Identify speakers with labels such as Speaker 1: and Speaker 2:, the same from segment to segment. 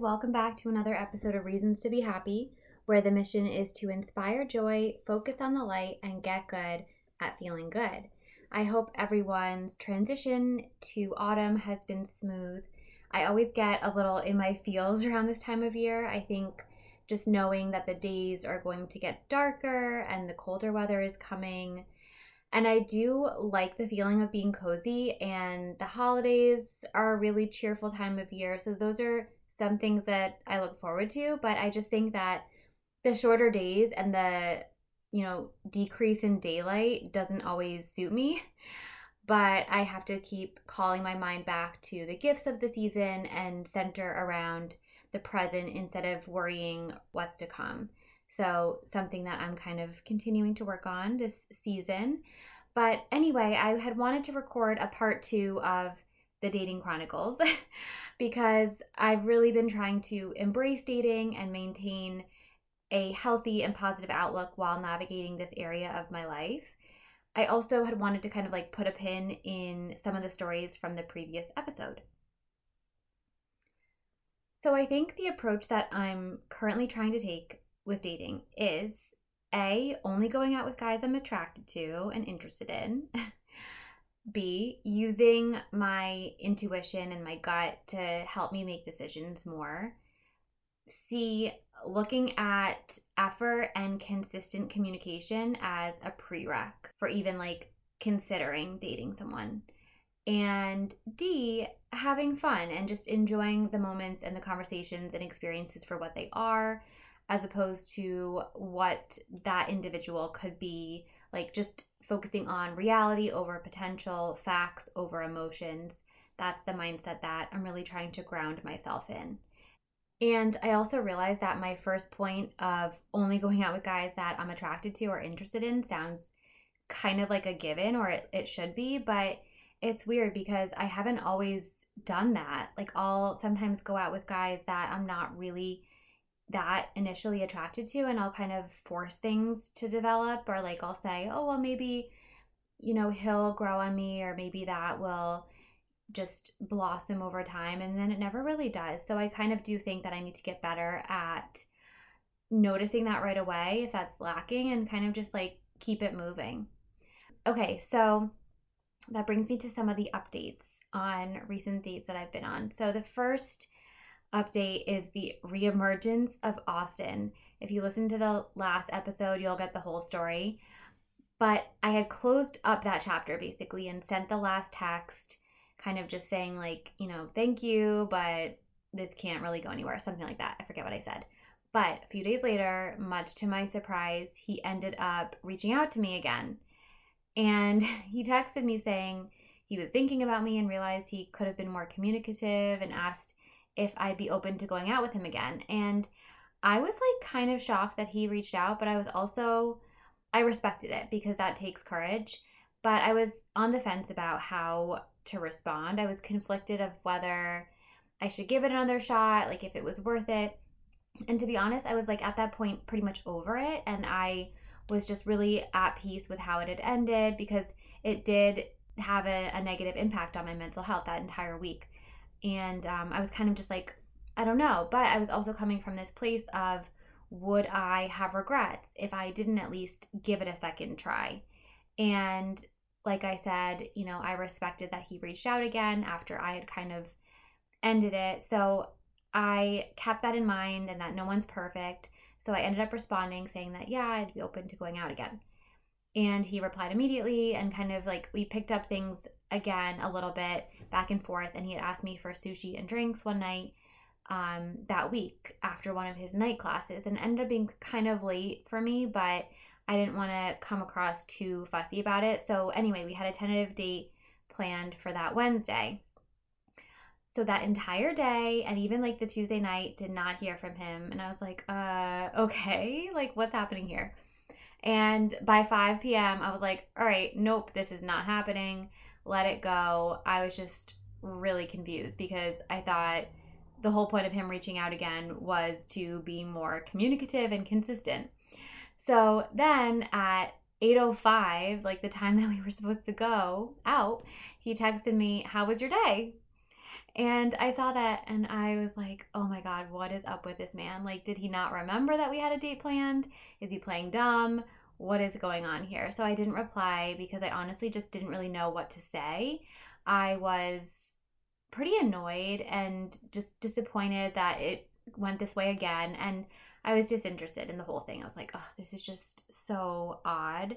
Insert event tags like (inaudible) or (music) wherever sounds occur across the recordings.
Speaker 1: Welcome back to another episode of Reasons to Be Happy, where the mission is to inspire joy, focus on the light, and get good at feeling good. I hope everyone's transition to autumn has been smooth. I always get a little in my feels (laughs) around this time of year. I think just knowing that the days are going to get darker and the colder weather is coming. And I do like the feeling of being cozy, and the holidays are a really cheerful time of year. So, those are some things that I look forward to, but I just think that the shorter days and the you know decrease in daylight doesn't always suit me. (laughs) But I have to keep calling my mind back to the gifts of the season and center around the present instead of worrying what's to come. So, something that I'm kind of continuing to work on this season. But anyway, I had wanted to record a part two of the Dating Chronicles (laughs) because I've really been trying to embrace dating and maintain a healthy and positive outlook while navigating this area of my life. I also had wanted to kind of like put a pin in some of the stories from the previous episode. So I think the approach that I'm currently trying to take with dating is A, only going out with guys I'm attracted to and interested in. (laughs) B, using my intuition and my gut to help me make decisions more. C, looking at effort and consistent communication as a prereq for even like considering dating someone. And D, having fun and just enjoying the moments and the conversations and experiences for what they are, as opposed to what that individual could be like just focusing on reality over potential, facts over emotions. That's the mindset that I'm really trying to ground myself in. And I also realized that my first point of only going out with guys that I'm attracted to or interested in sounds kind of like a given, or it, it should be, but it's weird because I haven't always done that. Like, I'll sometimes go out with guys that I'm not really that initially attracted to and I'll kind of force things to develop or like I'll say, "Oh, well maybe you know, he'll grow on me or maybe that will just blossom over time and then it never really does. So I kind of do think that I need to get better at noticing that right away if that's lacking and kind of just like keep it moving. Okay, so that brings me to some of the updates on recent dates that I've been on. So the first update is the reemergence of Austin. If you listen to the last episode, you'll get the whole story. But I had closed up that chapter basically and sent the last text, kind of just saying, like, you know, thank you, but this can't really go anywhere, something like that. I forget what I said. But a few days later, much to my surprise, he ended up reaching out to me again. And (laughs) he texted me saying he was thinking about me and realized he could have been more communicative and asked if I'd be open to going out with him again. And I was like kind of shocked that he reached out, but I was also, I respected it because that takes courage. But I was on the fence about how to respond. I was conflicted of whether I should give it another shot, like if it was worth it. And to be honest, I was like at that point pretty much over it. And I was just really at peace with how it had ended because it did have a, a negative impact on my mental health that entire week and um, I was kind of just like, I don't know. But I was also coming from this place of, would I have regrets if I didn't at least give it a second try? And like I said, you know, I respected that he reached out again after I had kind of ended it. So I kept that in mind and that no one's perfect. So I ended up responding saying that, yeah, I'd be open to going out again. And he replied immediately and kind of like we picked up things again a little bit back and forth. And he had asked me for sushi and drinks one night um, that week after one of his night classes and ended up being kind of late for me, but I didn't want to come across too fussy about it. So, anyway, we had a tentative date planned for that Wednesday. So that entire day and even like the Tuesday night did not hear from him. And I was like, uh, okay, (laughs) like what's happening here? And by 5 p.m., I was like, all right, nope, this is not happening. Let it go. I was just really confused because I thought the whole point of him reaching out again was to be more communicative and consistent. So then at 8:05, like the time (laughs) that we were supposed to go out, he texted me, "How was your day?" And I saw that and I was like, oh my God, what is up with this man? Like, did he not remember that we had a date planned? Is he playing dumb? What is going on here? So I didn't reply because I honestly just didn't really know what to say. I was pretty annoyed and just disappointed that it went this way again. And I was disinterested in the whole thing. I was like, oh, this is just so odd.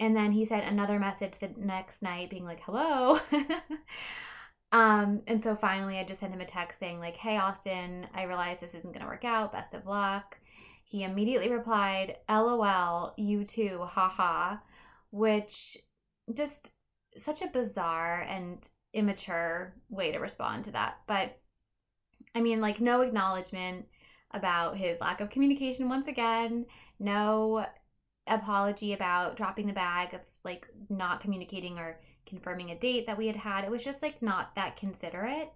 Speaker 1: And then he sent another message the next night being like, hello. (laughs) um, and so finally I just sent him a text saying, like, hey, Austin, I realize this isn't going to work out. Best of luck. He immediately replied, LOL, you too, haha, which just such a bizarre and immature way to respond to that. But I mean, like, no acknowledgement about his lack of communication once again, no apology about dropping the bag of like not communicating or confirming a date that we had had. It was just like not that considerate.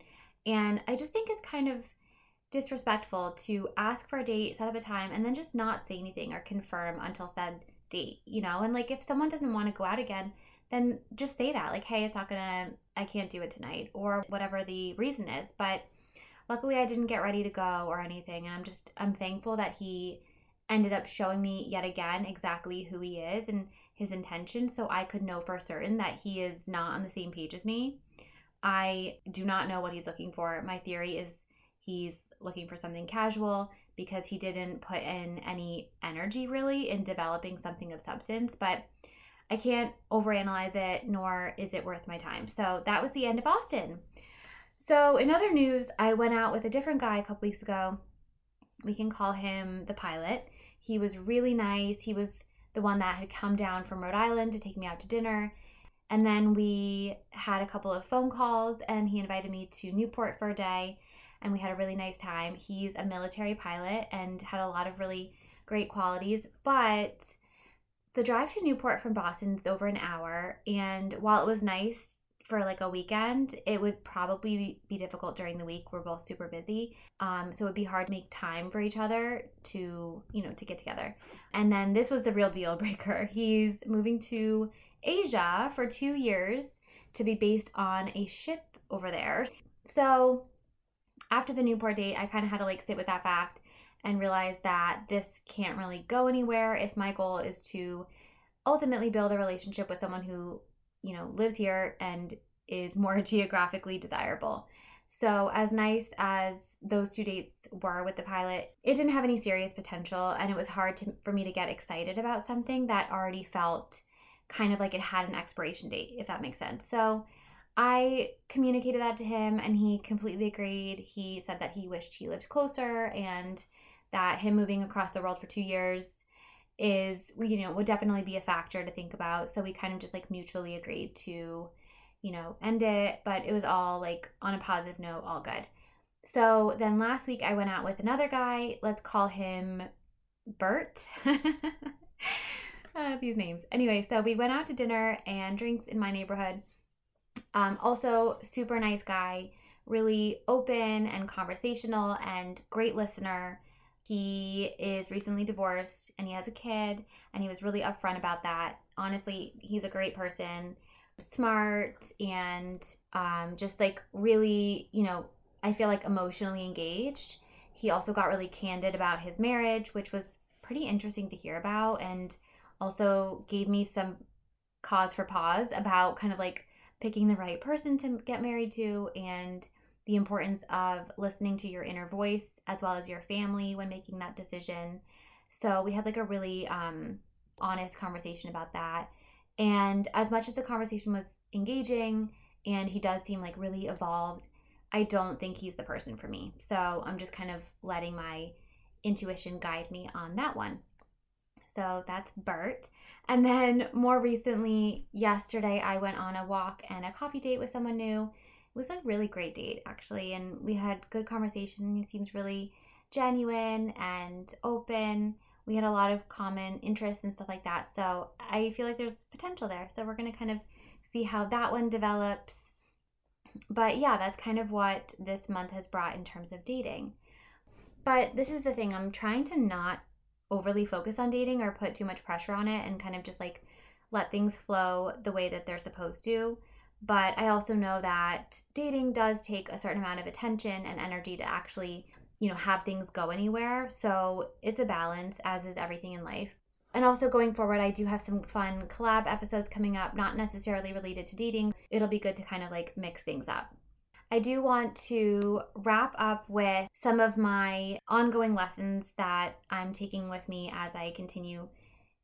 Speaker 1: And I just think it's kind of disrespectful to ask for a date, set up a time, and then just not say anything or confirm until said date, you know? And like if someone doesn't want to go out again, then just say that. Like, hey, it's not gonna, I can't do it tonight, or whatever the reason is. But luckily, I didn't get ready to go or anything. And I'm just, I'm thankful that he ended up showing me yet again exactly who he is and his intention so I could know for certain that he is not on the same page as me. I do not know what he's looking for. My theory is he's looking for something casual because he didn't put in any energy really in developing something of substance, but I can't overanalyze it, nor is it worth my time. So that was the end of Austin. So, in other news, I went out with a different guy a couple weeks ago. We can call him the pilot. He was really nice. He was the one that had come down from Rhode Island to take me out to dinner. And then we had a couple of phone calls, and he invited me to Newport for a day, and we had a really nice time. He's a military pilot and had a lot of really great qualities, but the drive to Newport from Boston is over an hour. And while it was nice for like a weekend, it would probably be difficult during the week. We're both super busy. Um, so it would be hard to make time for each other to, you know, to get together. And then this was the real deal breaker. (laughs) He's moving to Asia for two years to be based on a ship over there. So after the Newport date, I kind of had to like sit with that fact and realize that this can't really go anywhere if my goal is to ultimately build a relationship with someone who you know, lives here and is more (laughs) geographically desirable. So, as nice as those two dates were with the pilot, it didn't have any serious potential, and it was hard to, for me to get excited about something that already felt kind of like it had an expiration date, if that makes sense. So, I communicated that to him, and he completely agreed. He said that he wished he lived closer and that him moving across the world for two years is you know would definitely be a factor to think about so we kind of just like mutually agreed to you know end it but it was all like on a positive note all good so then last week i went out with another guy let's call him bert (laughs) uh, these names anyway so we went out to dinner and drinks in my neighborhood um, also super nice guy really open and conversational and great listener he is recently divorced and he has a kid, and he was really upfront about that. Honestly, he's a great person, smart, and um, just like really, you know, I feel like emotionally engaged. He also got really candid about his marriage, which was pretty interesting to hear about, and also gave me some cause for pause about kind of like picking the right person to get married to and the importance of listening to your inner voice as well as your family when making that decision. So we had like a really um, honest conversation about that. And as much as the conversation was engaging and he does seem like really evolved, I don't think he's the person for me. So I'm just kind of letting my intuition guide me on that one. So that's Bert. And then more recently, yesterday, I went on a walk and a coffee date with someone new. It was a really great date actually and we had good conversation. He seems really genuine and open. We had a lot of common interests and stuff like that. So i feel like there's potential there. So we're going to kind of see how that one develops. But yeah that's kind of what this month has brought in terms of dating. But this is the thing. I'm trying to not overly focus on dating or put too much pressure on it and kind of just like let things flow the way that they're supposed to But I also know that dating does take a certain amount of attention and energy to actually, you know, have things go anywhere. So it's a balance, as is everything in life. And also going forward, I do have some fun collab episodes coming up, not necessarily related to dating. It'll be good to kind of like mix things up. I do want to wrap up with some of my ongoing lessons that I'm taking with me as I continue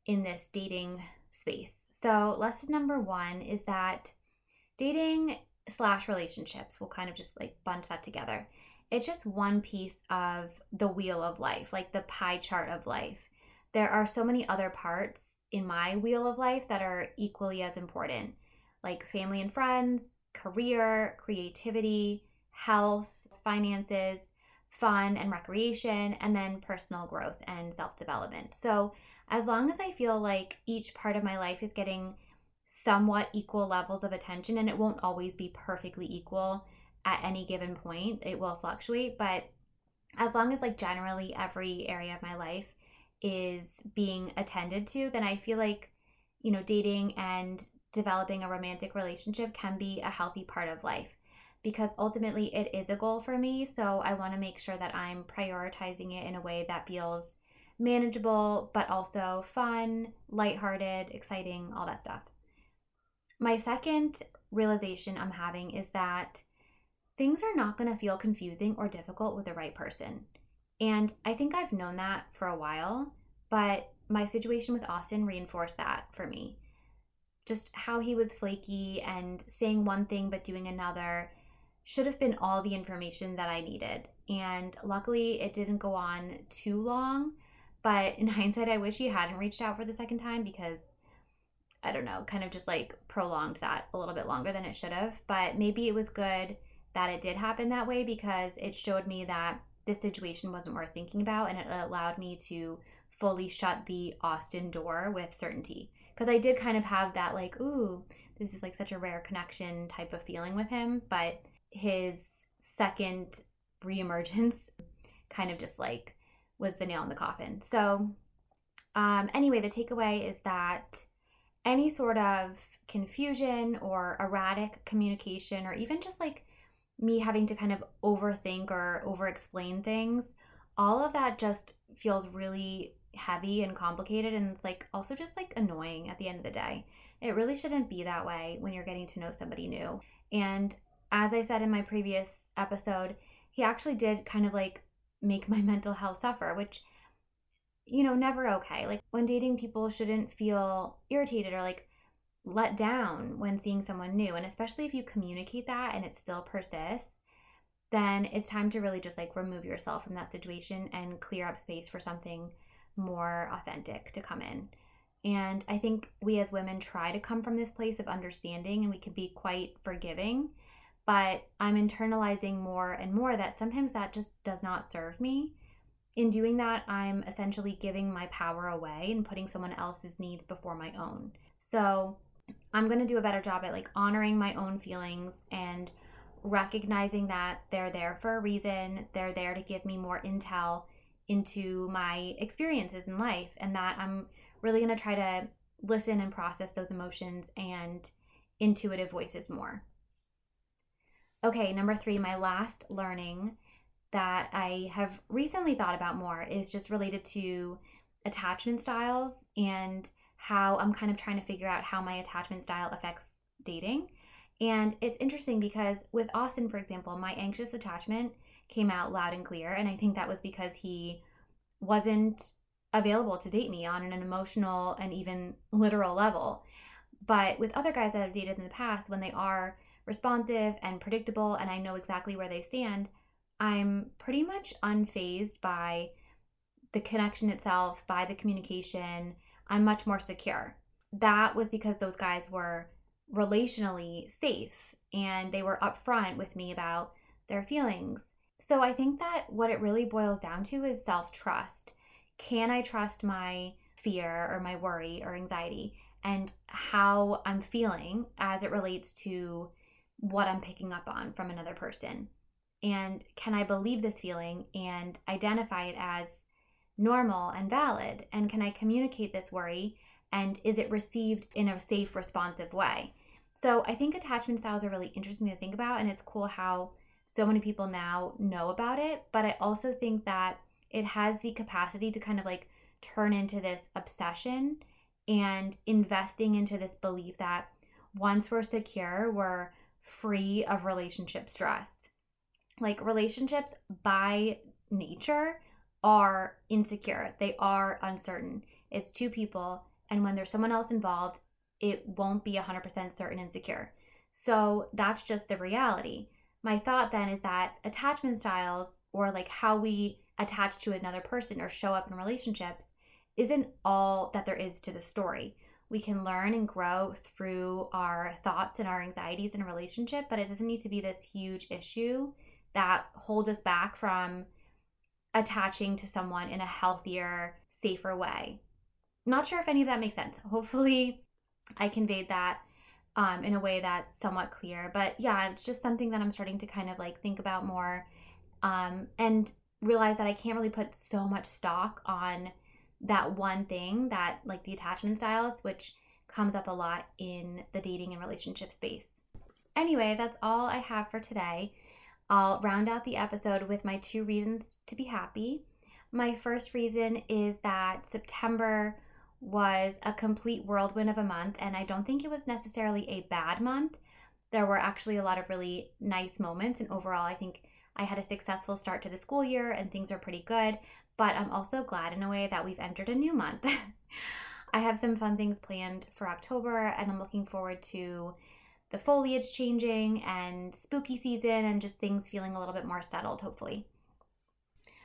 Speaker 1: in this dating space. So, lesson number one is that dating slash relationships, we'll kind of just like bunch that together. It's just one piece of the wheel of life, like the pie chart of life. There are so many other parts in my wheel of life that are equally as important, like family and friends, career, creativity, health, finances, fun and recreation, and then personal growth and self development. So, as long as I feel like each part of my life is getting somewhat equal levels of attention, and it won't always be perfectly equal at any given point, it will fluctuate. But as long as, like, generally every area of my life is being attended to, then I feel like, you know, dating and developing a romantic relationship can be a healthy part of life because ultimately it is a goal for me. So I want to make sure that I'm prioritizing it in a way that feels manageable, but also fun, lighthearted, exciting, all that stuff. My second realization I'm having is that things are not going to feel confusing or difficult with the right person. And I think I've known that for a while, but my situation with Austin reinforced that for me just how he was flaky and saying one thing but doing another should have been all the information that I needed. And luckily, it didn't go on too long. But in (laughs) hindsight, I wish he hadn't reached out for the second time because I don't know, kind of just like prolonged that a little bit longer than it should have. But maybe it was good that it did happen that way because it showed me that this situation wasn't worth thinking about and it allowed me to fully shut the Austin door with certainty because I did kind of have that like, ooh, this is like such a rare connection type of feeling with him. But his second reemergence (laughs) kind of just like was the nail in the coffin. So, um, anyway, the takeaway is that any sort of confusion or erratic communication, or even just like me having to kind of overthink or over explain things, all of that just feels really heavy and complicated and it's like also just like annoying at the end of the day. It really shouldn't be that way when you're getting to know somebody new. And as I said in my previous episode, he actually did kind of like make my (laughs) mental health suffer, which you know, never okay. Like when dating people shouldn't feel irritated or like let down when seeing someone new. And especially if you communicate that and it still persists, then it's time to really just like remove yourself from that situation and clear up space for something more authentic to come in. And I think we as women try to come from this place of understanding and we can be quite forgiving. But I'm internalizing more and more that sometimes that just does not serve me. In doing that, I'm essentially giving my power away and putting someone else's needs before my own. So I'm going to do a better job at like honoring my own feelings and recognizing that they're there for a reason. They're there to give me more intel into my experiences in life and that I'm really going to try to listen and process those emotions and intuitive voices more. Okay, number three, my last learning that I have recently thought about more is just related to attachment styles and how I'm kind of trying to figure out how my attachment style affects dating. And it's interesting because with Austin, for example, my anxious attachment came out loud and clear. And I think that was because he wasn't available to date me on an emotional and even literal level. But with other guys that I've dated in the past, when they are responsive and predictable and I know exactly where they stand, I'm pretty much unfazed by the connection itself, by the communication. I'm much more secure. That was because those guys were relationally safe and they were upfront with me about their feelings so I think that what it really boils down to is self trust. Can I trust my fear or my worry or anxiety and how I'm feeling as it relates to what I'm picking up on from another person? And can I believe this feeling and identify it as normal and valid? And can I communicate this worry? And is it received in a safe, responsive way? So I think attachment styles are really interesting to think about, and it's cool how so many people now know about it. But I also think that it has the capacity to kind of like turn into this obsession and investing into this belief that once we're secure, we're free of relationship stress. Like relationships by nature are insecure, they are uncertain. It's two people, and when there's someone else involved, it won't be 100% certain and secure. So that's just the reality. My thought then is that attachment styles, or like how we attach to another person or show up in relationships, isn't all that there is to the story. We can learn and grow through our thoughts and our anxieties in a relationship, but it doesn't need to be this huge issue that holds us back from attaching to someone in a healthier, safer way. Not sure if any of that makes sense. Hopefully, I conveyed that um, in a way that's somewhat clear. But yeah, it's just something that I'm starting to kind of like think about more um, and realize that I can't really put so much stock on that one thing that like the attachment styles, which comes up a lot in the dating and relationship space. Anyway, that's all I have for today. I'll round out the episode with my two reasons to be happy. My first reason is that September was a complete whirlwind of a month, and I don't think it was necessarily a bad month. There were actually a lot of really nice moments, and overall, I think I had a successful start to the school year and things are pretty good. But I'm also glad in a way that we've entered a new month. (laughs) I have some fun things planned for October, and I'm looking forward to the foliage changing and spooky season and just things feeling a little bit more settled, hopefully.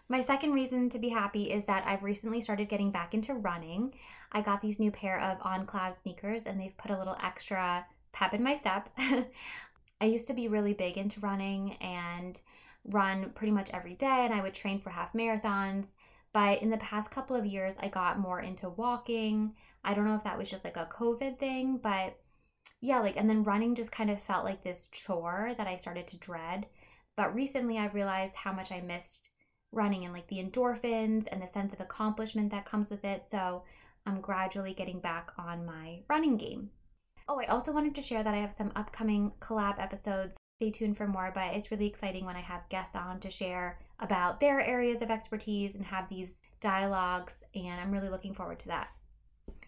Speaker 1: My second reason to be happy is that I've recently started getting back into running. I got these new pair of Cloud sneakers and they've put a little extra pep in my step. (laughs) I used to be really big into running and run pretty much every day and I would train for half marathons. But in the past couple of years, I got more into walking. I don't know if that was just like a COVID thing, but yeah, like, and then running just kind of felt like this chore that I started to dread. But recently, I've realized how much I missed running and like the endorphins and the sense of accomplishment that comes with it. So I'm gradually getting back on my running game. Oh, I also wanted to share that I have some upcoming collab episodes. Stay tuned for more, but it's really exciting when I have guests on to share about their areas of expertise and have these dialogues, and I'm really looking forward to that.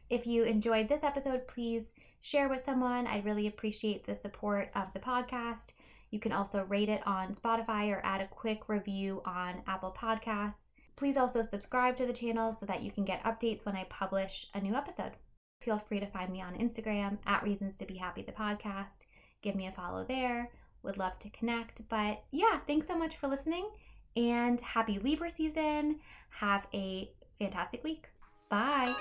Speaker 1: If you enjoyed this episode, please share with someone. I'd really appreciate the support of the podcast. You can also rate it on Spotify or add a quick review on Apple Podcasts. Please also subscribe to the channel so that you can get updates when I publish a new episode. Feel free to find me on Instagram at Reasons to Be Happy the podcast. Give me a follow there. Would love to connect. But yeah, thanks so much for listening and happy Libra season. Have a fantastic week. Bye.